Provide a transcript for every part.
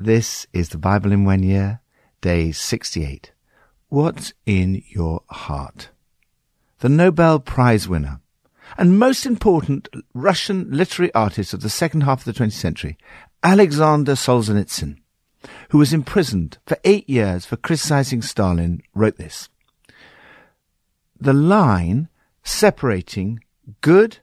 This is the Bible in one year, day 68. What's in your heart? The Nobel Prize winner and most important Russian literary artist of the second half of the 20th century, Alexander Solzhenitsyn, who was imprisoned for eight years for criticizing Stalin, wrote this. The line separating good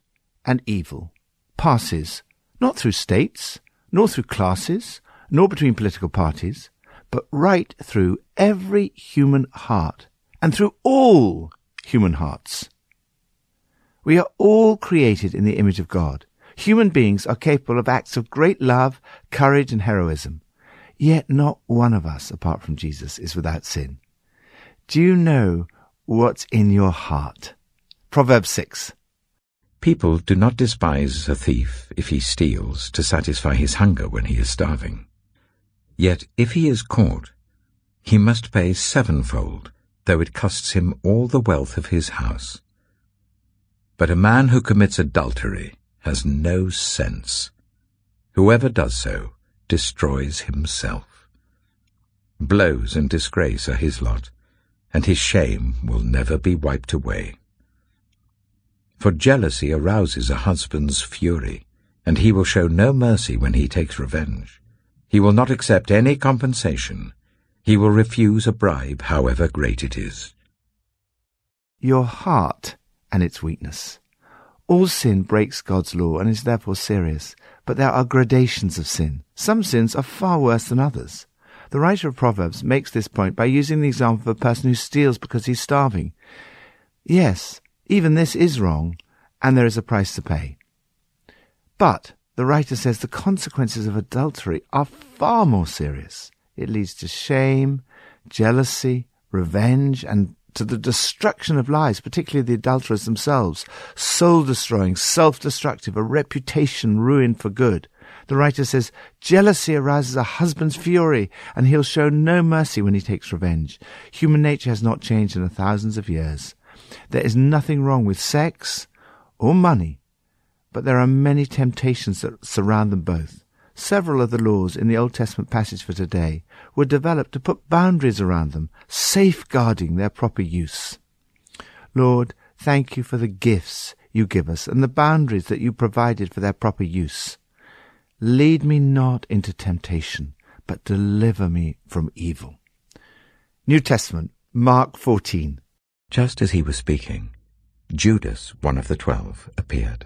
and evil passes not through states, nor through classes, nor between political parties, but right through every human heart and through all human hearts. We are all created in the image of God. Human beings are capable of acts of great love, courage, and heroism. Yet not one of us, apart from Jesus, is without sin. Do you know what's in your heart? Proverbs 6. People do not despise a thief if he steals to satisfy his hunger when he is starving. Yet if he is caught, he must pay sevenfold, though it costs him all the wealth of his house. But a man who commits adultery has no sense. Whoever does so destroys himself. Blows and disgrace are his lot, and his shame will never be wiped away. For jealousy arouses a husband's fury, and he will show no mercy when he takes revenge. He will not accept any compensation. He will refuse a bribe, however great it is. Your heart and its weakness. All sin breaks God's law and is therefore serious, but there are gradations of sin. Some sins are far worse than others. The writer of Proverbs makes this point by using the example of a person who steals because he's starving. Yes, even this is wrong, and there is a price to pay. But the writer says the consequences of adultery are far more serious. It leads to shame, jealousy, revenge, and to the destruction of lives, particularly the adulterers themselves, soul destroying, self destructive, a reputation ruined for good. The writer says, Jealousy arouses a husband's fury, and he'll show no mercy when he takes revenge. Human nature has not changed in the thousands of years. There is nothing wrong with sex or money, but there are many temptations that surround them both. Several of the laws in the Old Testament passage for today were developed to put boundaries around them, safeguarding their proper use. Lord, thank you for the gifts you give us and the boundaries that you provided for their proper use. Lead me not into temptation, but deliver me from evil. New Testament, Mark 14. Just as he was speaking, Judas, one of the twelve, appeared.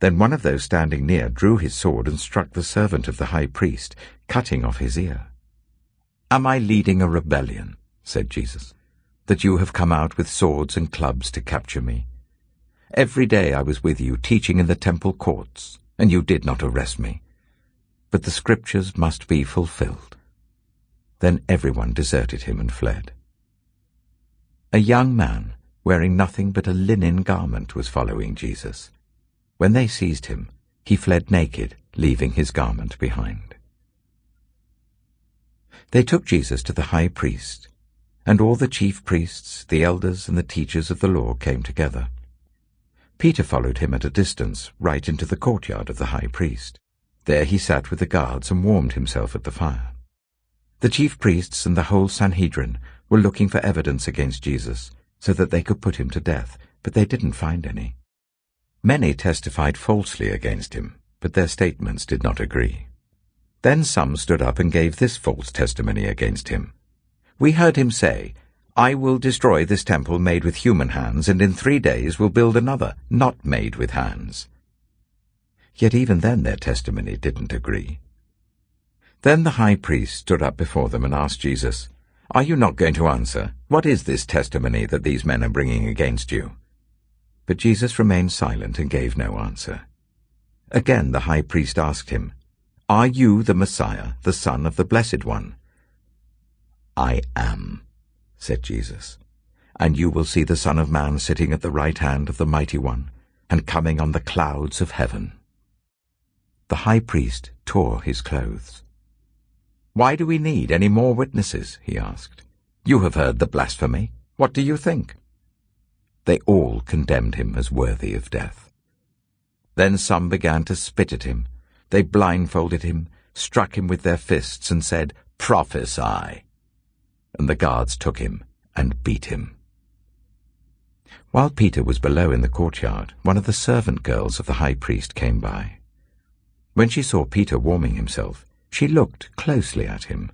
Then one of those standing near drew his sword and struck the servant of the high priest, cutting off his ear. Am I leading a rebellion, said Jesus, that you have come out with swords and clubs to capture me? Every day I was with you teaching in the temple courts, and you did not arrest me. But the scriptures must be fulfilled. Then everyone deserted him and fled. A young man, wearing nothing but a linen garment, was following Jesus. When they seized him, he fled naked, leaving his garment behind. They took Jesus to the high priest, and all the chief priests, the elders, and the teachers of the law came together. Peter followed him at a distance, right into the courtyard of the high priest. There he sat with the guards and warmed himself at the fire. The chief priests and the whole Sanhedrin were looking for evidence against Jesus, so that they could put him to death, but they didn't find any. Many testified falsely against him, but their statements did not agree. Then some stood up and gave this false testimony against him. We heard him say, I will destroy this temple made with human hands, and in three days will build another, not made with hands. Yet even then their testimony didn't agree. Then the high priest stood up before them and asked Jesus, Are you not going to answer? What is this testimony that these men are bringing against you? But Jesus remained silent and gave no answer. Again the high priest asked him, Are you the Messiah, the Son of the Blessed One? I am, said Jesus, and you will see the Son of Man sitting at the right hand of the Mighty One, and coming on the clouds of heaven. The high priest tore his clothes. Why do we need any more witnesses? he asked. You have heard the blasphemy. What do you think? They all condemned him as worthy of death. Then some began to spit at him. They blindfolded him, struck him with their fists, and said, Prophesy! And the guards took him and beat him. While Peter was below in the courtyard, one of the servant girls of the high priest came by. When she saw Peter warming himself, she looked closely at him.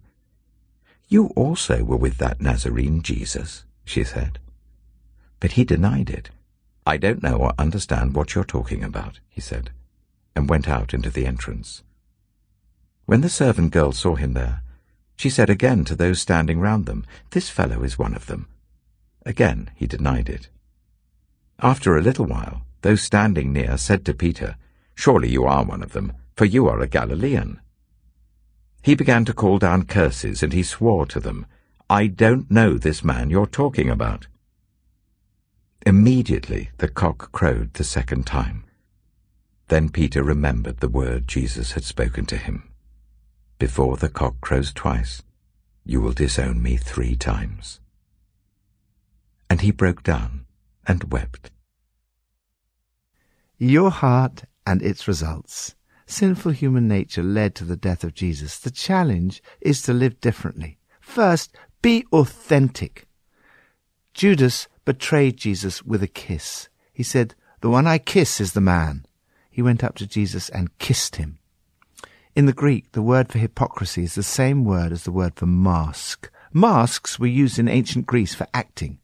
You also were with that Nazarene Jesus, she said. But he denied it. I don't know or understand what you're talking about, he said, and went out into the entrance. When the servant girl saw him there, she said again to those standing round them, This fellow is one of them. Again he denied it. After a little while, those standing near said to Peter, Surely you are one of them, for you are a Galilean. He began to call down curses, and he swore to them, I don't know this man you're talking about. Immediately the cock crowed the second time. Then Peter remembered the word Jesus had spoken to him. Before the cock crows twice, you will disown me three times. And he broke down and wept. Your heart and its results. Sinful human nature led to the death of Jesus. The challenge is to live differently. First, be authentic. Judas betrayed Jesus with a kiss. He said, The one I kiss is the man. He went up to Jesus and kissed him. In the Greek, the word for hypocrisy is the same word as the word for mask. Masks were used in ancient Greece for acting.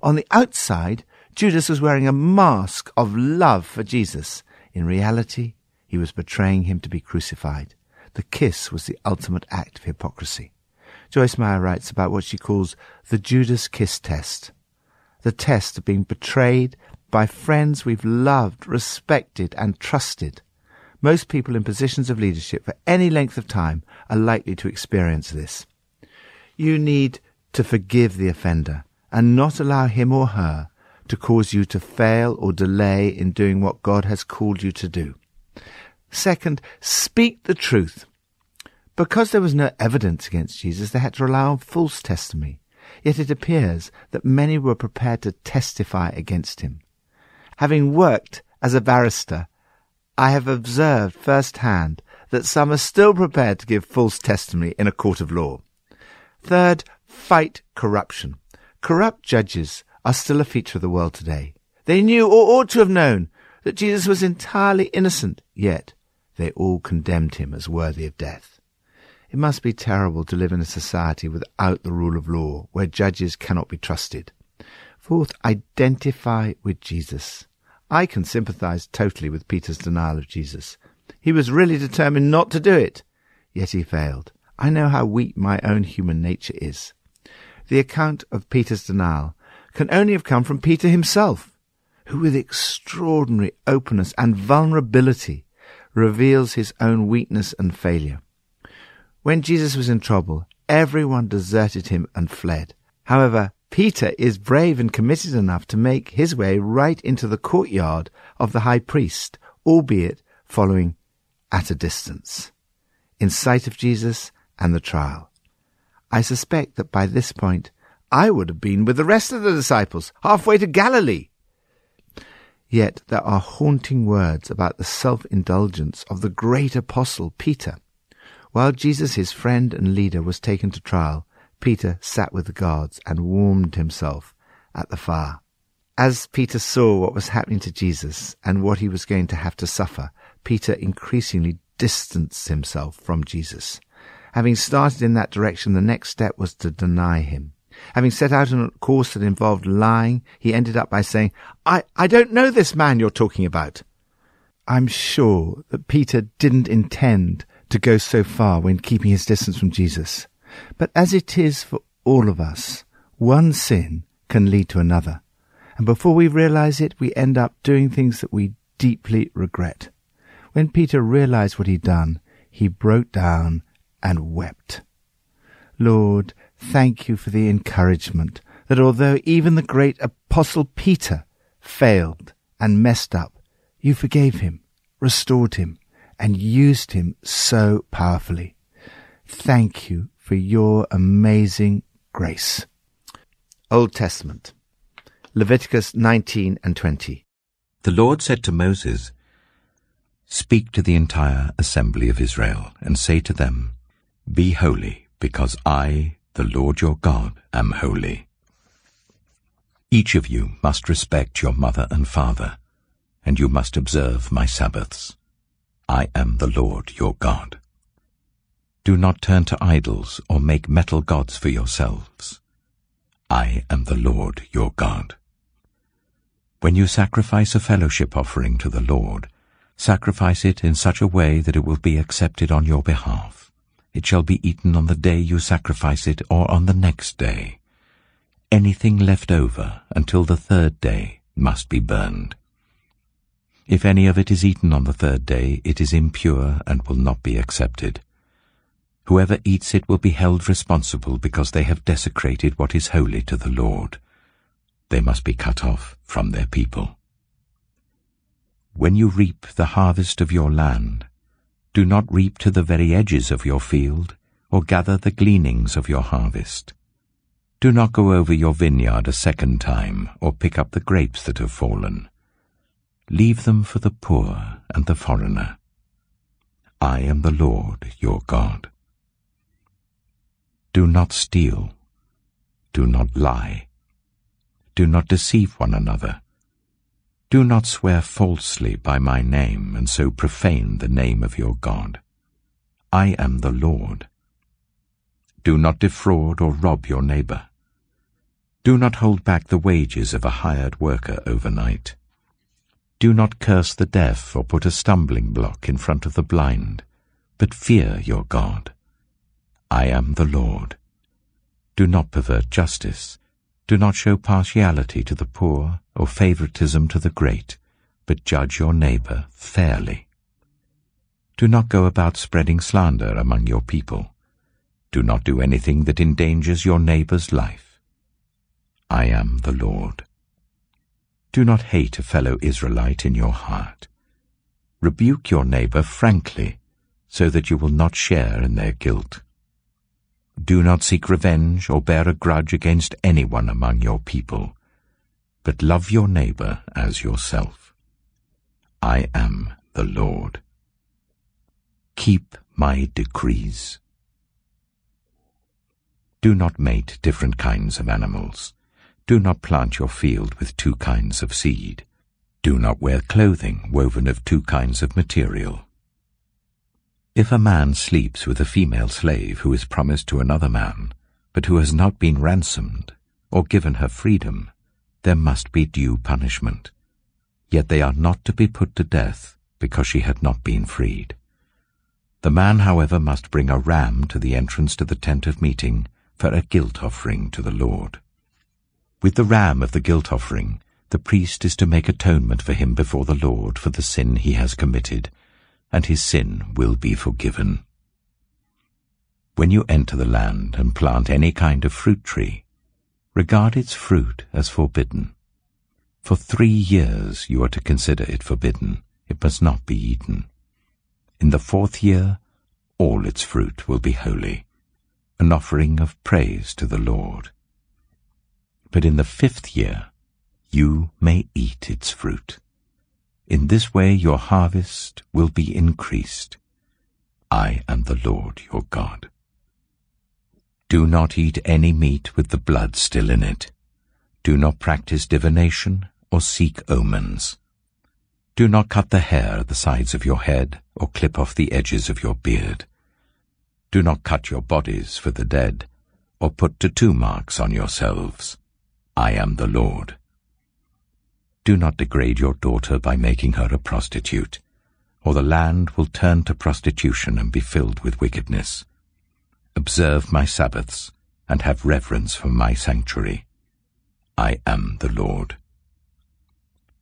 On the outside, Judas was wearing a mask of love for Jesus. In reality, he was betraying him to be crucified. The kiss was the ultimate act of hypocrisy. Joyce Meyer writes about what she calls the Judas kiss test. The test of being betrayed by friends we've loved, respected, and trusted. Most people in positions of leadership for any length of time are likely to experience this. You need to forgive the offender and not allow him or her to cause you to fail or delay in doing what God has called you to do. Second, speak the truth. Because there was no evidence against Jesus, they had to rely on false testimony. Yet it appears that many were prepared to testify against him. Having worked as a barrister I have observed firsthand that some are still prepared to give false testimony in a court of law. Third, fight corruption. Corrupt judges are still a feature of the world today. They knew or ought to have known that Jesus was entirely innocent, yet they all condemned him as worthy of death. It must be terrible to live in a society without the rule of law, where judges cannot be trusted. Fourth, identify with Jesus. I can sympathize totally with Peter's denial of Jesus. He was really determined not to do it, yet he failed. I know how weak my own human nature is. The account of Peter's denial can only have come from Peter himself, who with extraordinary openness and vulnerability reveals his own weakness and failure. When Jesus was in trouble, everyone deserted him and fled. However, Peter is brave and committed enough to make his way right into the courtyard of the high priest, albeit following at a distance, in sight of Jesus and the trial. I suspect that by this point I would have been with the rest of the disciples, halfway to Galilee. Yet there are haunting words about the self-indulgence of the great apostle Peter. While Jesus, his friend and leader, was taken to trial, Peter sat with the guards and warmed himself at the fire. As Peter saw what was happening to Jesus and what he was going to have to suffer, Peter increasingly distanced himself from Jesus. Having started in that direction, the next step was to deny him. Having set out on a course that involved lying, he ended up by saying, I, I don't know this man you're talking about. I'm sure that Peter didn't intend to go so far when keeping his distance from Jesus. But as it is for all of us, one sin can lead to another. And before we realize it, we end up doing things that we deeply regret. When Peter realized what he'd done, he broke down and wept. Lord, thank you for the encouragement that although even the great Apostle Peter failed and messed up, you forgave him, restored him, and used him so powerfully. Thank you for your amazing grace. Old Testament, Leviticus 19 and 20. The Lord said to Moses, Speak to the entire assembly of Israel, and say to them, Be holy, because I, the Lord your God, am holy. Each of you must respect your mother and father, and you must observe my Sabbaths. I am the Lord your God. Do not turn to idols or make metal gods for yourselves. I am the Lord your God. When you sacrifice a fellowship offering to the Lord, sacrifice it in such a way that it will be accepted on your behalf. It shall be eaten on the day you sacrifice it or on the next day. Anything left over until the third day must be burned. If any of it is eaten on the third day, it is impure and will not be accepted. Whoever eats it will be held responsible because they have desecrated what is holy to the Lord. They must be cut off from their people. When you reap the harvest of your land, do not reap to the very edges of your field, or gather the gleanings of your harvest. Do not go over your vineyard a second time, or pick up the grapes that have fallen. Leave them for the poor and the foreigner. I am the Lord your God. Do not steal. Do not lie. Do not deceive one another. Do not swear falsely by my name and so profane the name of your God. I am the Lord. Do not defraud or rob your neighbor. Do not hold back the wages of a hired worker overnight. Do not curse the deaf or put a stumbling block in front of the blind, but fear your God. I am the Lord. Do not pervert justice. Do not show partiality to the poor or favoritism to the great, but judge your neighbor fairly. Do not go about spreading slander among your people. Do not do anything that endangers your neighbor's life. I am the Lord. Do not hate a fellow Israelite in your heart. Rebuke your neighbor frankly, so that you will not share in their guilt. Do not seek revenge or bear a grudge against anyone among your people, but love your neighbor as yourself. I am the Lord. Keep my decrees. Do not mate different kinds of animals. Do not plant your field with two kinds of seed. Do not wear clothing woven of two kinds of material. If a man sleeps with a female slave who is promised to another man, but who has not been ransomed or given her freedom, there must be due punishment. Yet they are not to be put to death because she had not been freed. The man, however, must bring a ram to the entrance to the tent of meeting for a guilt offering to the Lord. With the ram of the guilt offering, the priest is to make atonement for him before the Lord for the sin he has committed and his sin will be forgiven. When you enter the land and plant any kind of fruit tree, regard its fruit as forbidden. For three years you are to consider it forbidden. It must not be eaten. In the fourth year, all its fruit will be holy, an offering of praise to the Lord. But in the fifth year, you may eat its fruit. In this way your harvest will be increased. I am the Lord your God. Do not eat any meat with the blood still in it. Do not practice divination or seek omens. Do not cut the hair at the sides of your head or clip off the edges of your beard. Do not cut your bodies for the dead or put tattoo marks on yourselves. I am the Lord. Do not degrade your daughter by making her a prostitute, or the land will turn to prostitution and be filled with wickedness. Observe my Sabbaths, and have reverence for my sanctuary. I am the Lord.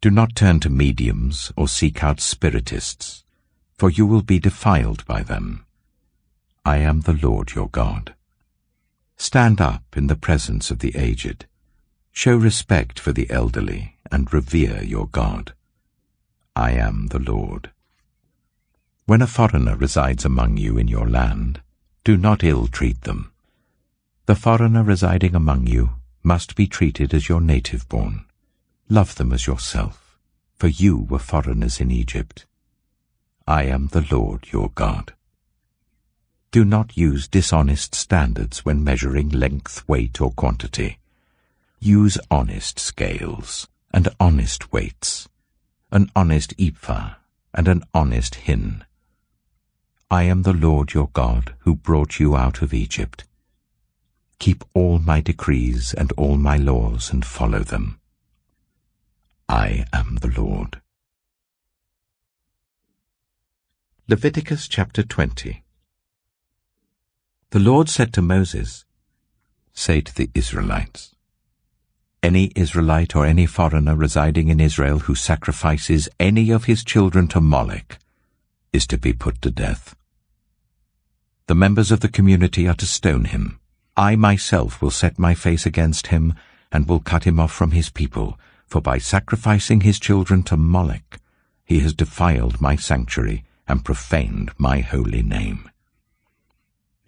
Do not turn to mediums or seek out spiritists, for you will be defiled by them. I am the Lord your God. Stand up in the presence of the aged. Show respect for the elderly and revere your God. I am the Lord. When a foreigner resides among you in your land, do not ill-treat them. The foreigner residing among you must be treated as your native-born. Love them as yourself, for you were foreigners in Egypt. I am the Lord your God. Do not use dishonest standards when measuring length, weight, or quantity. Use honest scales and honest weights, an honest ephah and an honest hin. I am the Lord your God who brought you out of Egypt. Keep all my decrees and all my laws and follow them. I am the Lord. Leviticus chapter 20 The Lord said to Moses, Say to the Israelites, Any Israelite or any foreigner residing in Israel who sacrifices any of his children to Moloch is to be put to death. The members of the community are to stone him. I myself will set my face against him and will cut him off from his people, for by sacrificing his children to Moloch, he has defiled my sanctuary and profaned my holy name.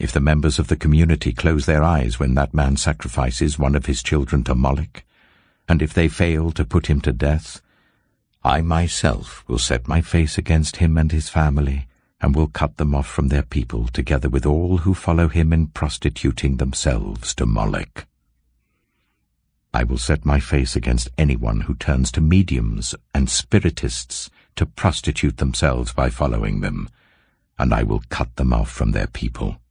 If the members of the community close their eyes when that man sacrifices one of his children to Moloch, and if they fail to put him to death, I myself will set my face against him and his family, and will cut them off from their people, together with all who follow him in prostituting themselves to Moloch. I will set my face against anyone who turns to mediums and spiritists to prostitute themselves by following them, and I will cut them off from their people.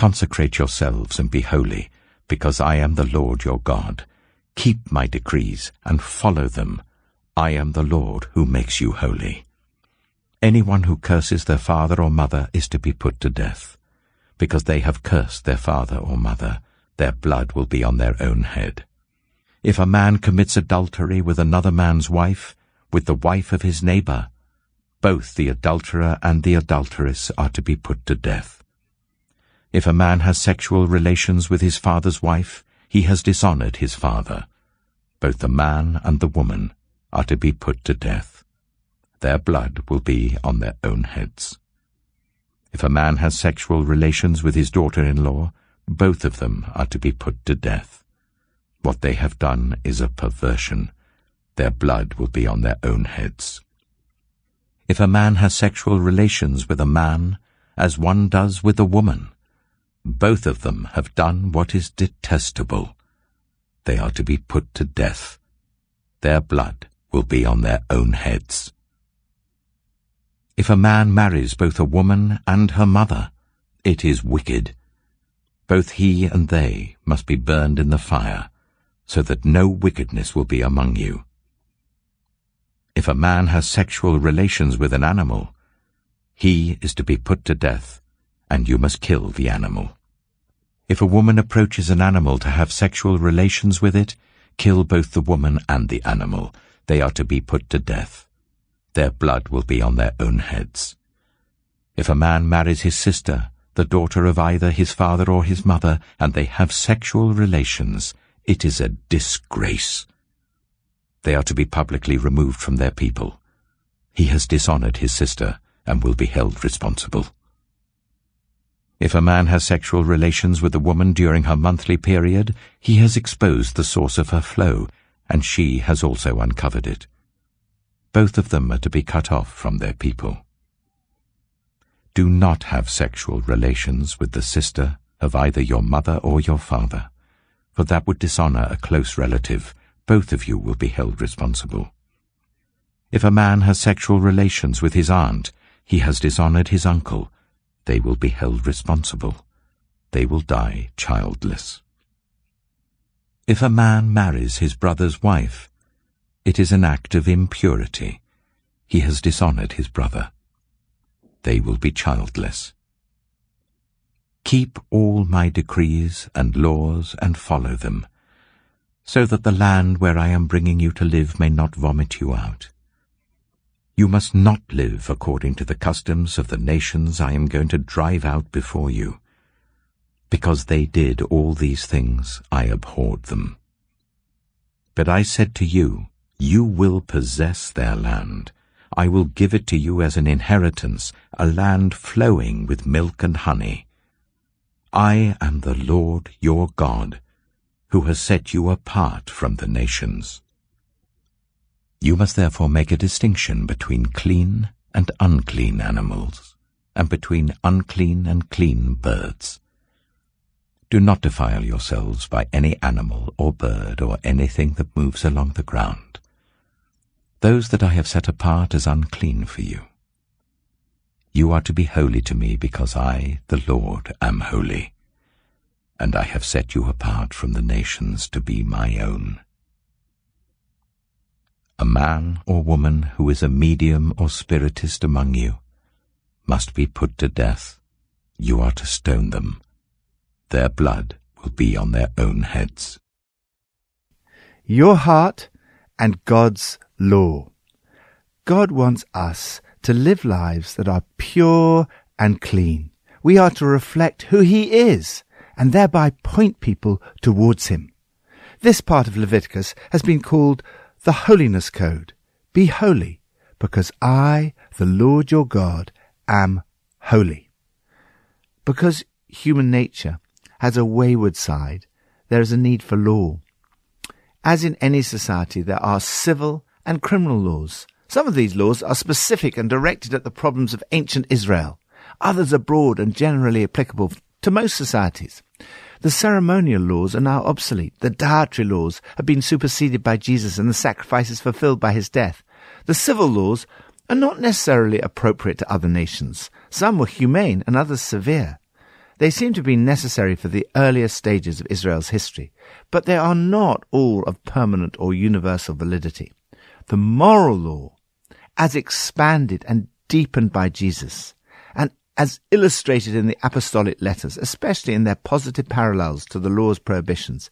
Consecrate yourselves and be holy, because I am the Lord your God. Keep my decrees and follow them. I am the Lord who makes you holy. Anyone who curses their father or mother is to be put to death. Because they have cursed their father or mother, their blood will be on their own head. If a man commits adultery with another man's wife, with the wife of his neighbor, both the adulterer and the adulteress are to be put to death. If a man has sexual relations with his father's wife, he has dishonored his father. Both the man and the woman are to be put to death. Their blood will be on their own heads. If a man has sexual relations with his daughter-in-law, both of them are to be put to death. What they have done is a perversion. Their blood will be on their own heads. If a man has sexual relations with a man, as one does with a woman, both of them have done what is detestable. They are to be put to death. Their blood will be on their own heads. If a man marries both a woman and her mother, it is wicked. Both he and they must be burned in the fire so that no wickedness will be among you. If a man has sexual relations with an animal, he is to be put to death, and you must kill the animal. If a woman approaches an animal to have sexual relations with it, kill both the woman and the animal. They are to be put to death. Their blood will be on their own heads. If a man marries his sister, the daughter of either his father or his mother, and they have sexual relations, it is a disgrace. They are to be publicly removed from their people. He has dishonored his sister and will be held responsible. If a man has sexual relations with a woman during her monthly period, he has exposed the source of her flow, and she has also uncovered it. Both of them are to be cut off from their people. Do not have sexual relations with the sister of either your mother or your father for that would dishonor a close relative. Both of you will be held responsible. If a man has sexual relations with his aunt, he has dishonored his uncle. They will be held responsible. They will die childless. If a man marries his brother's wife, it is an act of impurity. He has dishonored his brother. They will be childless. Keep all my decrees and laws and follow them, so that the land where I am bringing you to live may not vomit you out. You must not live according to the customs of the nations I am going to drive out before you. Because they did all these things, I abhorred them. But I said to you, You will possess their land. I will give it to you as an inheritance, a land flowing with milk and honey. I am the Lord your God, who has set you apart from the nations. You must therefore make a distinction between clean and unclean animals, and between unclean and clean birds. Do not defile yourselves by any animal or bird or anything that moves along the ground. Those that I have set apart as unclean for you. You are to be holy to me because I, the Lord, am holy, and I have set you apart from the nations to be my own. A man or woman who is a medium or spiritist among you must be put to death. You are to stone them their blood will be on their own heads. Your heart and God's law. God wants us to live lives that are pure and clean. We are to reflect who He is and thereby point people towards Him. This part of Leviticus has been called the Holiness Code. Be holy, because I, the Lord your God, am holy. Because human nature has a wayward side, there is a need for law. As in any society, there are civil and criminal laws. Some of these laws are specific and directed at the problems of ancient Israel. Others are broad and generally applicable to most societies. The ceremonial laws are now obsolete. The dietary laws have been superseded by Jesus and the sacrifices fulfilled by his death. The civil laws are not necessarily appropriate to other nations. Some were humane and others severe. They seem to be necessary for the earlier stages of Israel's history, but they are not all of permanent or universal validity. The moral law, as expanded and deepened by Jesus, as illustrated in the apostolic letters, especially in their positive parallels to the law's prohibitions,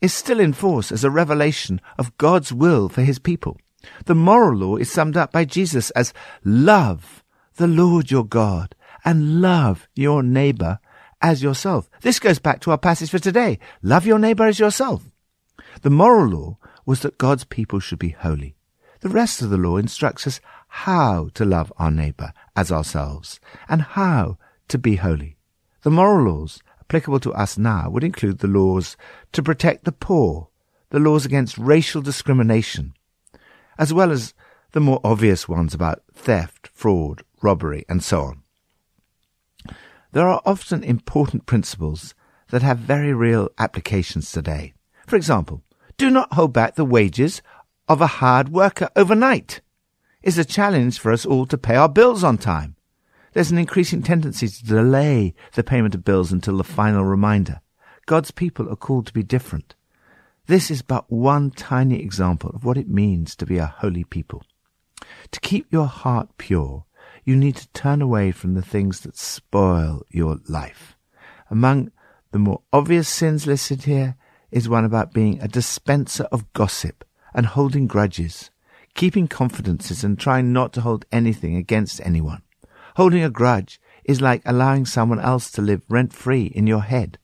is still in force as a revelation of God's will for his people. The moral law is summed up by Jesus as love the Lord your God and love your neighbor as yourself. This goes back to our passage for today. Love your neighbor as yourself. The moral law was that God's people should be holy. The rest of the law instructs us how to love our neighbor as ourselves and how to be holy. The moral laws applicable to us now would include the laws to protect the poor, the laws against racial discrimination, as well as the more obvious ones about theft, fraud, robbery, and so on. There are often important principles that have very real applications today. For example, do not hold back the wages of a hard worker overnight. It's a challenge for us all to pay our bills on time. There's an increasing tendency to delay the payment of bills until the final reminder. God's people are called to be different. This is but one tiny example of what it means to be a holy people. To keep your heart pure, you need to turn away from the things that spoil your life. Among the more obvious sins listed here is one about being a dispenser of gossip and holding grudges, keeping confidences and trying not to hold anything against anyone. Holding a grudge is like allowing someone else to live rent free in your head.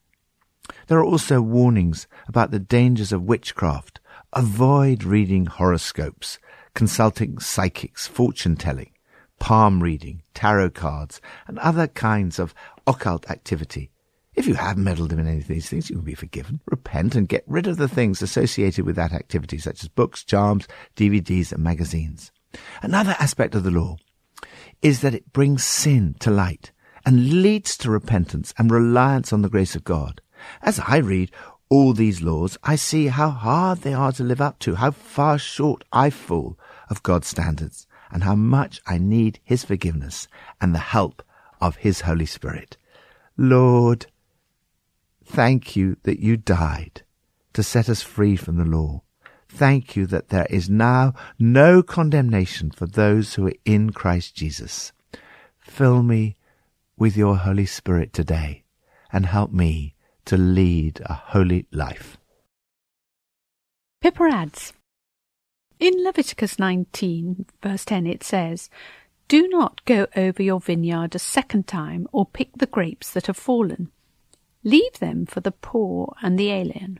There are also warnings about the dangers of witchcraft. Avoid reading horoscopes, consulting psychics, fortune telling, palm reading, tarot cards, and other kinds of occult activity. If you have meddled in any of these things, you can be forgiven. Repent and get rid of the things associated with that activity, such as books, charms, DVDs, and magazines. Another aspect of the law is that it brings sin to light and leads to repentance and reliance on the grace of God. As I read all these laws, I see how hard they are to live up to, how far short I fall of God's standards and how much I need His forgiveness and the help of His Holy Spirit. Lord, thank you that you died to set us free from the law. Thank you that there is now no condemnation for those who are in Christ Jesus. Fill me with your Holy Spirit today and help me to lead a holy life. Pippa adds, in Leviticus 19, verse 10, it says, Do not go over your vineyard a second time or pick the grapes that have fallen. Leave them for the poor and the alien.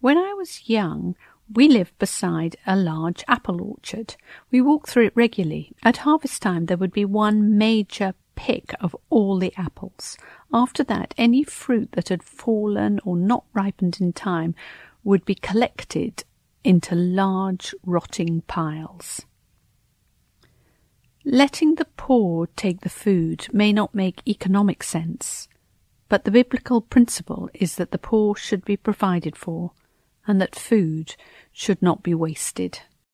When I was young, we lived beside a large apple orchard. We walked through it regularly. At harvest time, there would be one major pick of all the apples. After that, any fruit that had fallen or not ripened in time would be collected into large rotting piles. Letting the poor take the food may not make economic sense, but the biblical principle is that the poor should be provided for and that food should not be wasted.